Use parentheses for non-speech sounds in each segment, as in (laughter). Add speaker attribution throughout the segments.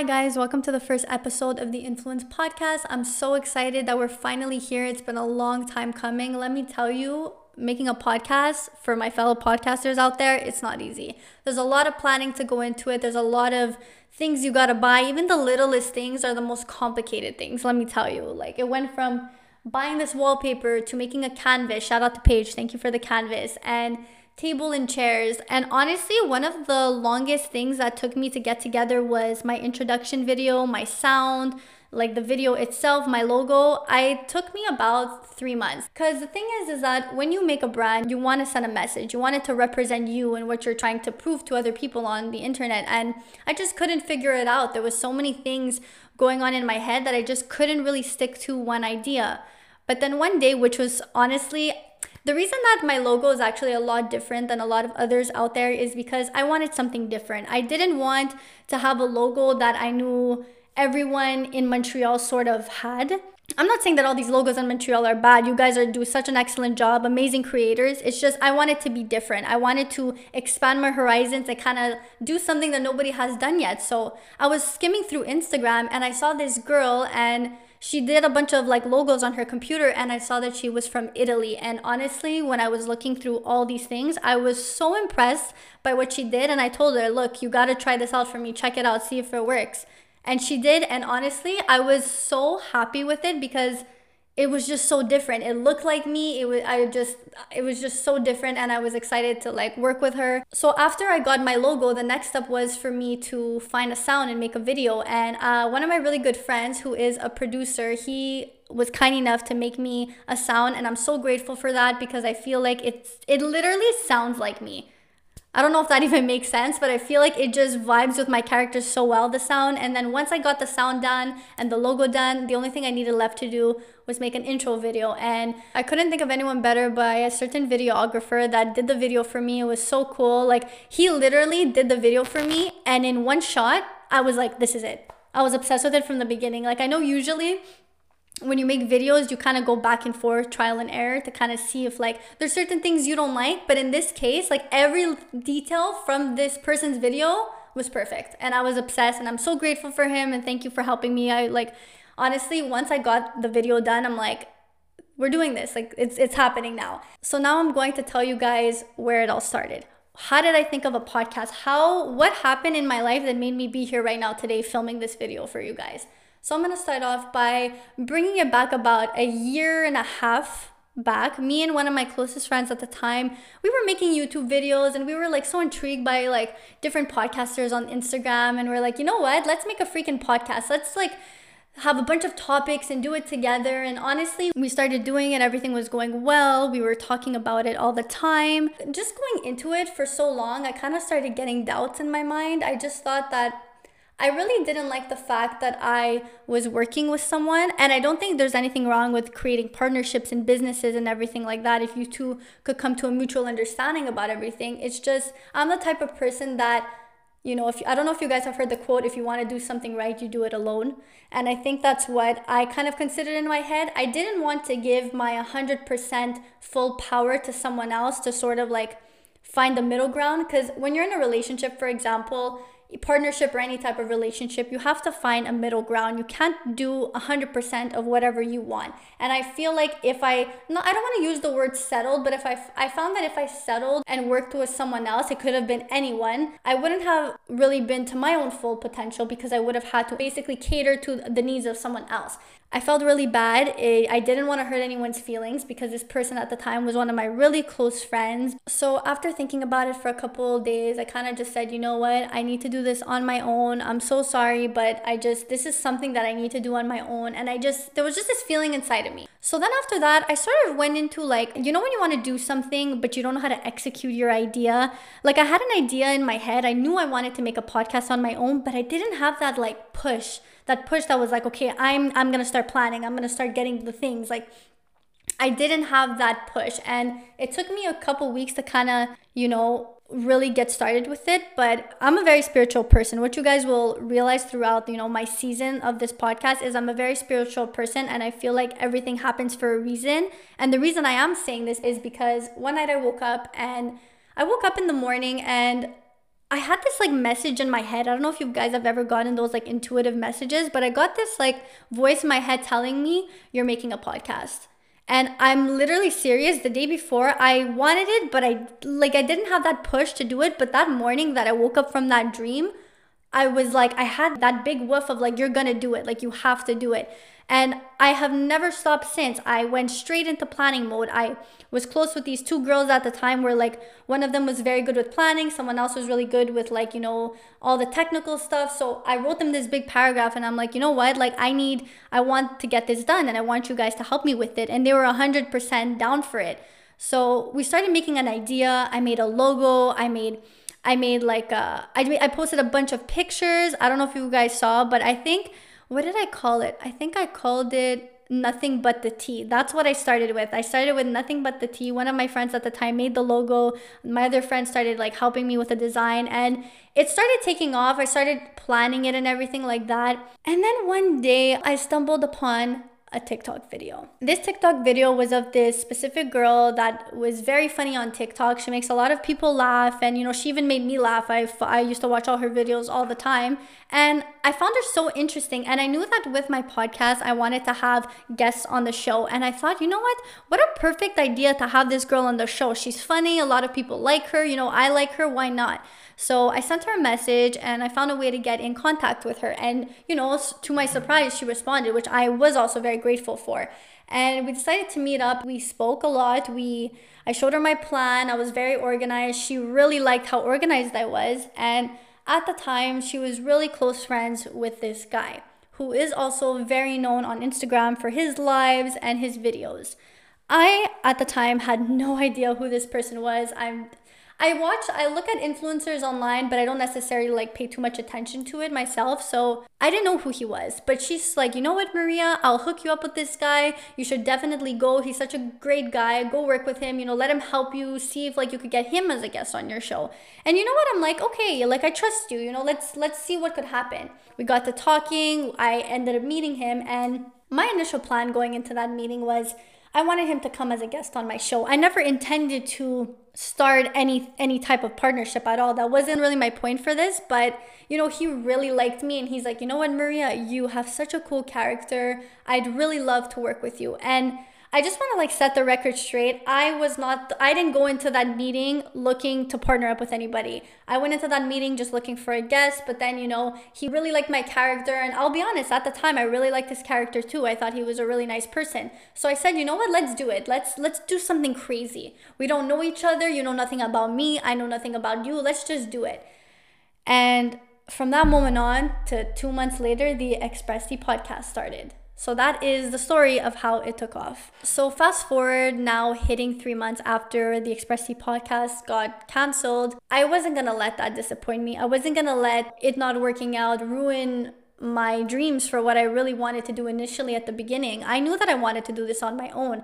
Speaker 1: Hi, guys, welcome to the first episode of the Influence Podcast. I'm so excited that we're finally here. It's been a long time coming. Let me tell you, making a podcast for my fellow podcasters out there, it's not easy. There's a lot of planning to go into it, there's a lot of things you gotta buy. Even the littlest things are the most complicated things, let me tell you. Like, it went from buying this wallpaper to making a canvas. Shout out to Paige, thank you for the canvas. And table and chairs. And honestly, one of the longest things that took me to get together was my introduction video, my sound, like the video itself, my logo. I took me about 3 months. Cuz the thing is is that when you make a brand, you want to send a message. You want it to represent you and what you're trying to prove to other people on the internet. And I just couldn't figure it out. There was so many things going on in my head that I just couldn't really stick to one idea. But then one day, which was honestly the reason that my logo is actually a lot different than a lot of others out there is because I wanted something different. I didn't want to have a logo that I knew everyone in Montreal sort of had. I'm not saying that all these logos in Montreal are bad. You guys are do such an excellent job, amazing creators. It's just I wanted to be different. I wanted to expand my horizons and kind of do something that nobody has done yet. So I was skimming through Instagram and I saw this girl and she did a bunch of like logos on her computer and I saw that she was from Italy. And honestly, when I was looking through all these things, I was so impressed by what she did. And I told her, look, you got to try this out for me. Check it out, see if it works. And she did. And honestly, I was so happy with it because it was just so different. It looked like me. It was I just it was just so different and I was excited to like work with her. So after I got my logo, the next step was for me to find a sound and make a video. And uh, one of my really good friends who is a producer, he was kind enough to make me a sound and I'm so grateful for that because I feel like it's it literally sounds like me. I don't know if that (laughs) even makes sense, but I feel like it just vibes with my character so well, the sound. And then once I got the sound done and the logo done, the only thing I needed left to do was make an intro video. And I couldn't think of anyone better by a certain videographer that did the video for me. It was so cool. Like, he literally did the video for me. And in one shot, I was like, this is it. I was obsessed with it from the beginning. Like, I know usually when you make videos, you kind of go back and forth, trial and error to kind of see if like there's certain things you don't like. But in this case, like every detail from this person's video was perfect. And I was obsessed and I'm so grateful for him and thank you for helping me. I like honestly, once I got the video done, I'm like, we're doing this. Like it's it's happening now. So now I'm going to tell you guys where it all started. How did I think of a podcast? How what happened in my life that made me be here right now today filming this video for you guys? So I'm going to start off by bringing it back about a year and a half back. Me and one of my closest friends at the time, we were making YouTube videos and we were like so intrigued by like different podcasters on Instagram and we're like, "You know what? Let's make a freaking podcast. Let's like have a bunch of topics and do it together. And honestly, we started doing it, everything was going well. We were talking about it all the time. Just going into it for so long, I kind of started getting doubts in my mind. I just thought that I really didn't like the fact that I was working with someone. And I don't think there's anything wrong with creating partnerships and businesses and everything like that if you two could come to a mutual understanding about everything. It's just, I'm the type of person that you know if i don't know if you guys have heard the quote if you want to do something right you do it alone and i think that's what i kind of considered in my head i didn't want to give my 100% full power to someone else to sort of like find the middle ground because when you're in a relationship for example partnership or any type of relationship, you have to find a middle ground. You can't do 100% of whatever you want. And I feel like if I, no, I don't want to use the word settled, but if I, I found that if I settled and worked with someone else, it could have been anyone, I wouldn't have really been to my own full potential because I would have had to basically cater to the needs of someone else. I felt really bad. I didn't want to hurt anyone's feelings because this person at the time was one of my really close friends. So after thinking about it for a couple days, I kind of just said, you know what? I need to do this on my own. I'm so sorry, but I just, this is something that I need to do on my own. And I just, there was just this feeling inside of me. So then after that, I sort of went into like, you know, when you want to do something, but you don't know how to execute your idea? Like, I had an idea in my head. I knew I wanted to make a podcast on my own, but I didn't have that like push that push that was like okay i'm i'm gonna start planning i'm gonna start getting the things like I didn't have that push and it took me a couple weeks to kind of, you know, really get started with it, but I'm a very spiritual person. What you guys will realize throughout, you know, my season of this podcast is I'm a very spiritual person and I feel like everything happens for a reason. And the reason I am saying this is because one night I woke up and I woke up in the morning and I had this like message in my head. I don't know if you guys have ever gotten those like intuitive messages, but I got this like voice in my head telling me, You're making a podcast. And I'm literally serious. The day before, I wanted it, but I like I didn't have that push to do it. But that morning that I woke up from that dream, I was like, I had that big woof of like, you're gonna do it. Like, you have to do it. And I have never stopped since. I went straight into planning mode. I was close with these two girls at the time where like one of them was very good with planning, someone else was really good with like, you know, all the technical stuff. So I wrote them this big paragraph and I'm like, you know what? Like I need I want to get this done and I want you guys to help me with it. And they were 100% down for it. So we started making an idea. I made a logo. I made I made like a, I, I posted a bunch of pictures. I don't know if you guys saw, but I think what did I call it? I think I called it nothing but the tea. That's what I started with. I started with nothing but the tea. One of my friends at the time made the logo. My other friend started like helping me with the design and it started taking off. I started planning it and everything like that. And then one day I stumbled upon a TikTok video. This TikTok video was of this specific girl that was very funny on TikTok. She makes a lot of people laugh and you know, she even made me laugh. I, I used to watch all her videos all the time and I found her so interesting and I knew that with my podcast I wanted to have guests on the show and I thought, you know what? What a perfect idea to have this girl on the show. She's funny, a lot of people like her, you know, I like her, why not? So I sent her a message and I found a way to get in contact with her. And, you know, to my surprise, she responded, which I was also very grateful for. And we decided to meet up. We spoke a lot. We I showed her my plan. I was very organized. She really liked how organized I was. And at the time, she was really close friends with this guy who is also very known on Instagram for his lives and his videos. I, at the time, had no (laughs) idea who this person was. I'm I watch, I look at influencers online, but I don't necessarily like pay too much attention to it myself. So I didn't know who he was. But she's like, you know what, Maria? I'll hook you up with this guy. You should definitely go. He's such a great guy. Go work with him. You know, let him help you. See if like you could get him as a guest on your show. And you know what? I'm like, okay, like I trust you. You know, let's let's see what could happen. We got to talking. I ended up meeting him, and my initial plan going into that meeting was I wanted him to come as a guest on my show. I never intended to start any any type of partnership at all. That wasn't really my point for this, but you know, he really liked me and he's like, "You know what, Maria, you have such a cool character. I'd really love to work with you." And I just want to like set the record straight. I was not, I didn't go into that meeting looking to partner up with anybody. I went into that meeting just looking for a guest, but then, you know, he really liked my character. And I'll be honest, at the time, I really liked his character too. I thought he was a really nice person. So I said, you know what, let's do it. Let's, let's do something crazy. We don't know each other. You know nothing about me. I know nothing about you. Let's just do it. And from that moment on to two months later, the Express Tea podcast started. So that is the story of how it took off. So fast forward now hitting three months after the Express Tea podcast got canceled. I wasn't gonna let that disappoint me. I wasn't gonna let it not working out ruin my dreams for what I really wanted to do initially at the beginning. I knew that I wanted to do this on my own.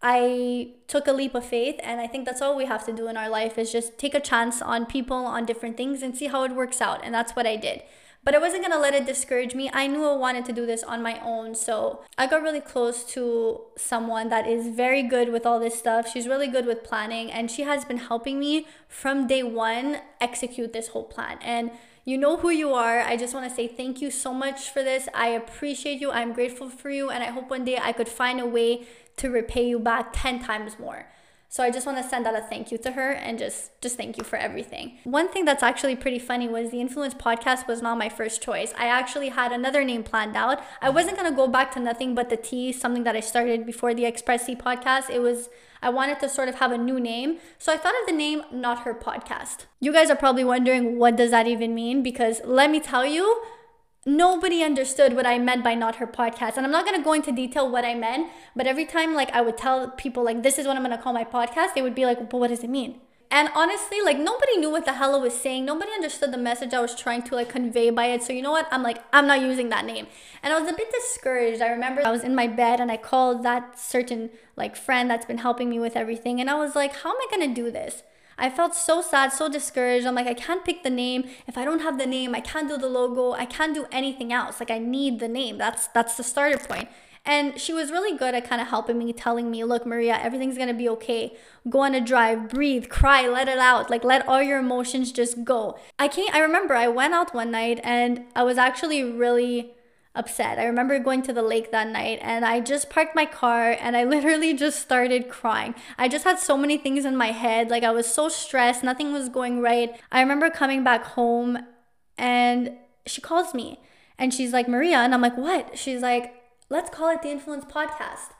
Speaker 1: I took a leap of faith and I think that's all we have to do in our life is just take a chance on people, on different things and see how it works out. And that's what I did but I wasn't gonna let it discourage me. I knew I wanted to do this on my own. So I got really close to someone that is very good with all this stuff. She's really good with planning, and she has been helping me from day one execute this whole plan. And you know who you are. I just want to say thank you so much for this. I appreciate you. I'm grateful for you. And I hope one day I could find a way to repay you back 10 times more. So I just want to send out a thank you to her and just just thank you for everything. One thing that's actually pretty funny was the Influence podcast was not my first choice. I actually had another name planned out. I wasn't going to go back to nothing but the T, something that I started before the Express Tea podcast. It was I wanted to sort of have a new name. So I thought of the name Not Her Podcast. You guys are probably wondering what does that even mean because let me tell you, nobody understood what I meant by not her podcast. And I'm not to go into detail what I meant, but every time like I would tell people like this is what I'm to call my podcast, they would be like, "But what does it mean?" And honestly, like nobody knew what the hell I was saying. Nobody understood the message I was trying to like convey by it. So you know what? I'm like, I'm not using that name. And I was a bit discouraged. I remember I was in my bed and I called that certain like friend that's been helping me with everything. And I was like, how am I gonna do this? I felt so sad, so discouraged. I'm like, I can't pick the name. If I don't have the name, I can't do the logo. I can't do anything else. Like I need the name. That's that's the starter point. And she was really good at kind of helping me, telling me, look, Maria, everything's gonna be okay. Go on a drive, breathe, cry, let it out. Like let all your emotions just go. I can't I remember I went out one night and I was actually really upset. I remember going to the lake that night and I just parked my car and I (laughs) literally just started crying. I just had so many things in my head. Like I was so stressed, nothing was going right. I remember coming back home and she calls me and she's like, Maria. And I'm like, what? She's like, let's call it the Influence Podcast.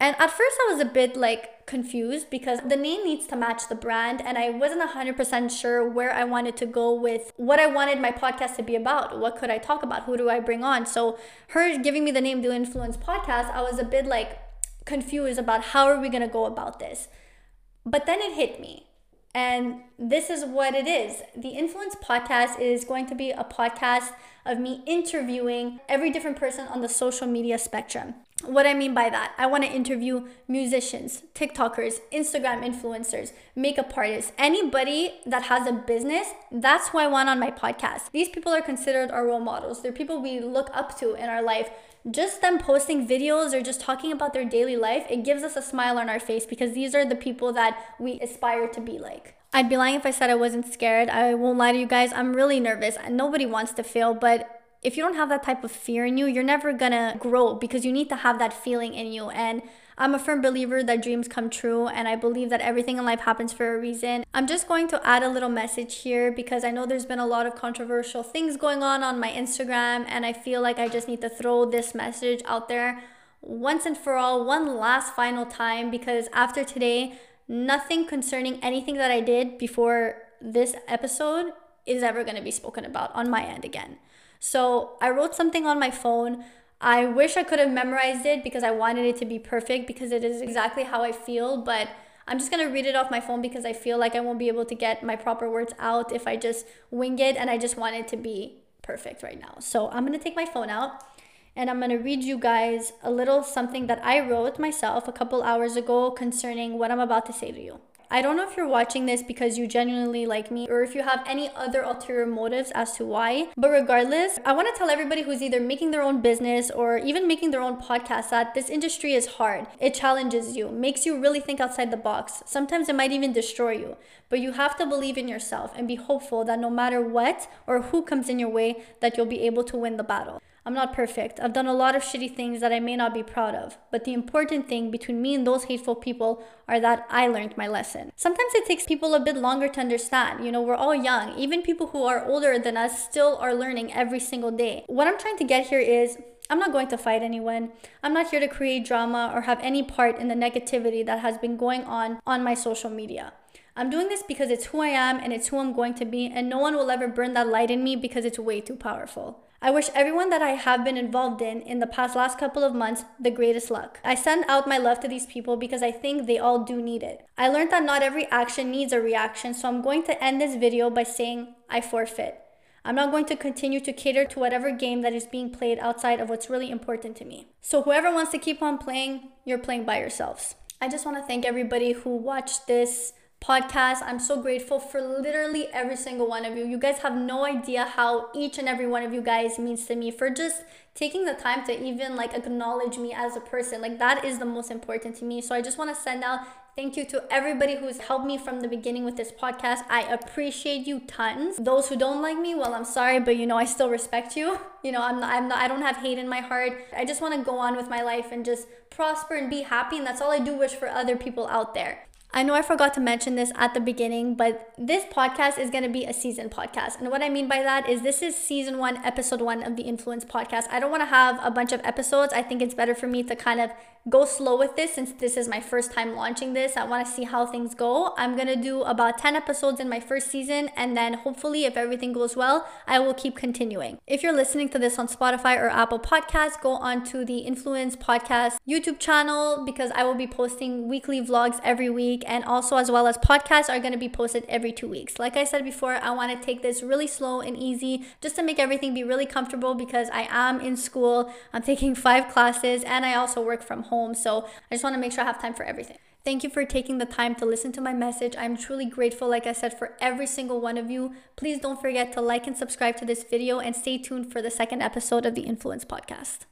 Speaker 1: And at first, I was a bit like confused because the name needs to match the brand, and I wasn't 100% sure where I wanted to go with what I wanted my podcast to be about. What could I talk about? Who do I bring on? So, her giving me the name The Influence Podcast, I was a bit like confused about how are we gonna go about this. But then it hit me. And this is what it is. The Influence Podcast is going to be a podcast of me interviewing every different person on the social media spectrum. What I mean by that, I want to interview musicians, TikTokers, Instagram influencers, makeup artists, anybody that has a business. That's who I want on my podcast. These people are considered our role models. They're people we look up to in our life. Just them posting videos or just talking about their daily life, it gives us a smile on our face because these are the people that we aspire to be like. I'd be lying if I said I wasn't scared. I won't lie to you guys. I'm really nervous. Nobody wants to fail, but if you don't have that type of fear in you, you're never gonna grow because you need to have that feeling in you. And I'm a firm believer that dreams come true, and I believe that everything in life happens for a reason. I'm just going to add a little message here because I know there's been a lot of controversial things going on on my Instagram, and I feel like I just need to throw this message out there once and for all, one last final time, because after today, nothing concerning anything that I did before this episode is ever going to be spoken about on my end again. So I wrote something on my phone. I wish I could have memorized it because I wanted it to be perfect because it is exactly how I feel, but I'm just gonna read it off my phone because I feel like I won't be able to get my proper words out if I just wing it and I just want it to be perfect right now. So I'm gonna take my phone out and I'm gonna read you guys a little something that I wrote myself a couple hours ago concerning what I'm about to say to you. I don't know if you're watching this because you genuinely like me or if you have any other ulterior motives as to why. But regardless, I want to tell everybody who's either making their own business or even making their own podcast that this industry is hard. It challenges you, makes you really think outside the box. Sometimes it might even destroy you. But you have to believe in yourself and be hopeful that no matter what or who comes in your way, that you'll be able to win the battle. I'm not perfect. I've done a lot of shitty things that I may not be proud of. But the important thing between me and those hateful people are that I learned my lesson. Sometimes it takes people a bit longer to understand. You know, we're all young. Even people who are older than us still are learning every single day. What I'm trying to get here is I'm not going to fight anyone. I'm not here to create drama or have any part in the negativity that has been going on on my social media. I'm doing this because it's who I am and it's who I'm going to be, and no one will ever burn that light in me because it's way too powerful. I wish everyone that I have been involved in in the past last couple of months the greatest luck. I send out my love to these people because I think they all do need it. I learned that not every action needs a reaction, so I'm going to end this video by saying I forfeit. I'm not going to continue to cater to whatever game that is being played outside of what's really important to me. So, whoever wants to keep on playing, you're playing by yourselves. I just want to thank everybody who watched this podcast. I'm so grateful for literally every single one of you. You guys have no idea how each and every one of you guys means to me for just taking the time to even like acknowledge me as a person. Like that is the most important to me. So I just want to send out Thank you to everybody who's helped me from the beginning with this podcast. I appreciate you tons. Those who don't like me, well, I'm sorry, but you know, I still respect you. You know, I'm not, I'm not, I don't have hate in my heart. I just want to go on with my life and just prosper and be happy. And that's all I do wish for other people out there. I know I forgot to mention this at the beginning, but this podcast is going to be a season podcast. And what I mean by that is this is season one, episode one of the Influence podcast. I don't want to have a bunch of episodes. I think it's better for me to kind of go slow with this since this is my first time launching this. I want to see how things go. I'm going to do about 10 episodes in my first season, and then hopefully, if everything goes well, I will keep continuing. If you're listening to this on Spotify or Apple Podcasts, go on to the Influence Podcast YouTube channel because I will be posting weekly vlogs every week, and also, as well as podcasts, are going to be posted every two weeks. Like I said before, I want to take this really slow and easy just to make everything be really comfortable because I am in school, I'm taking five classes, and I also work from home. So I just want to make sure I have time for everything. Thank you for taking the time to listen to my message. I'm truly grateful, like I said, for every single one of you. Please don't forget to like and subscribe to this video and stay tuned for the second episode of the Influence Podcast.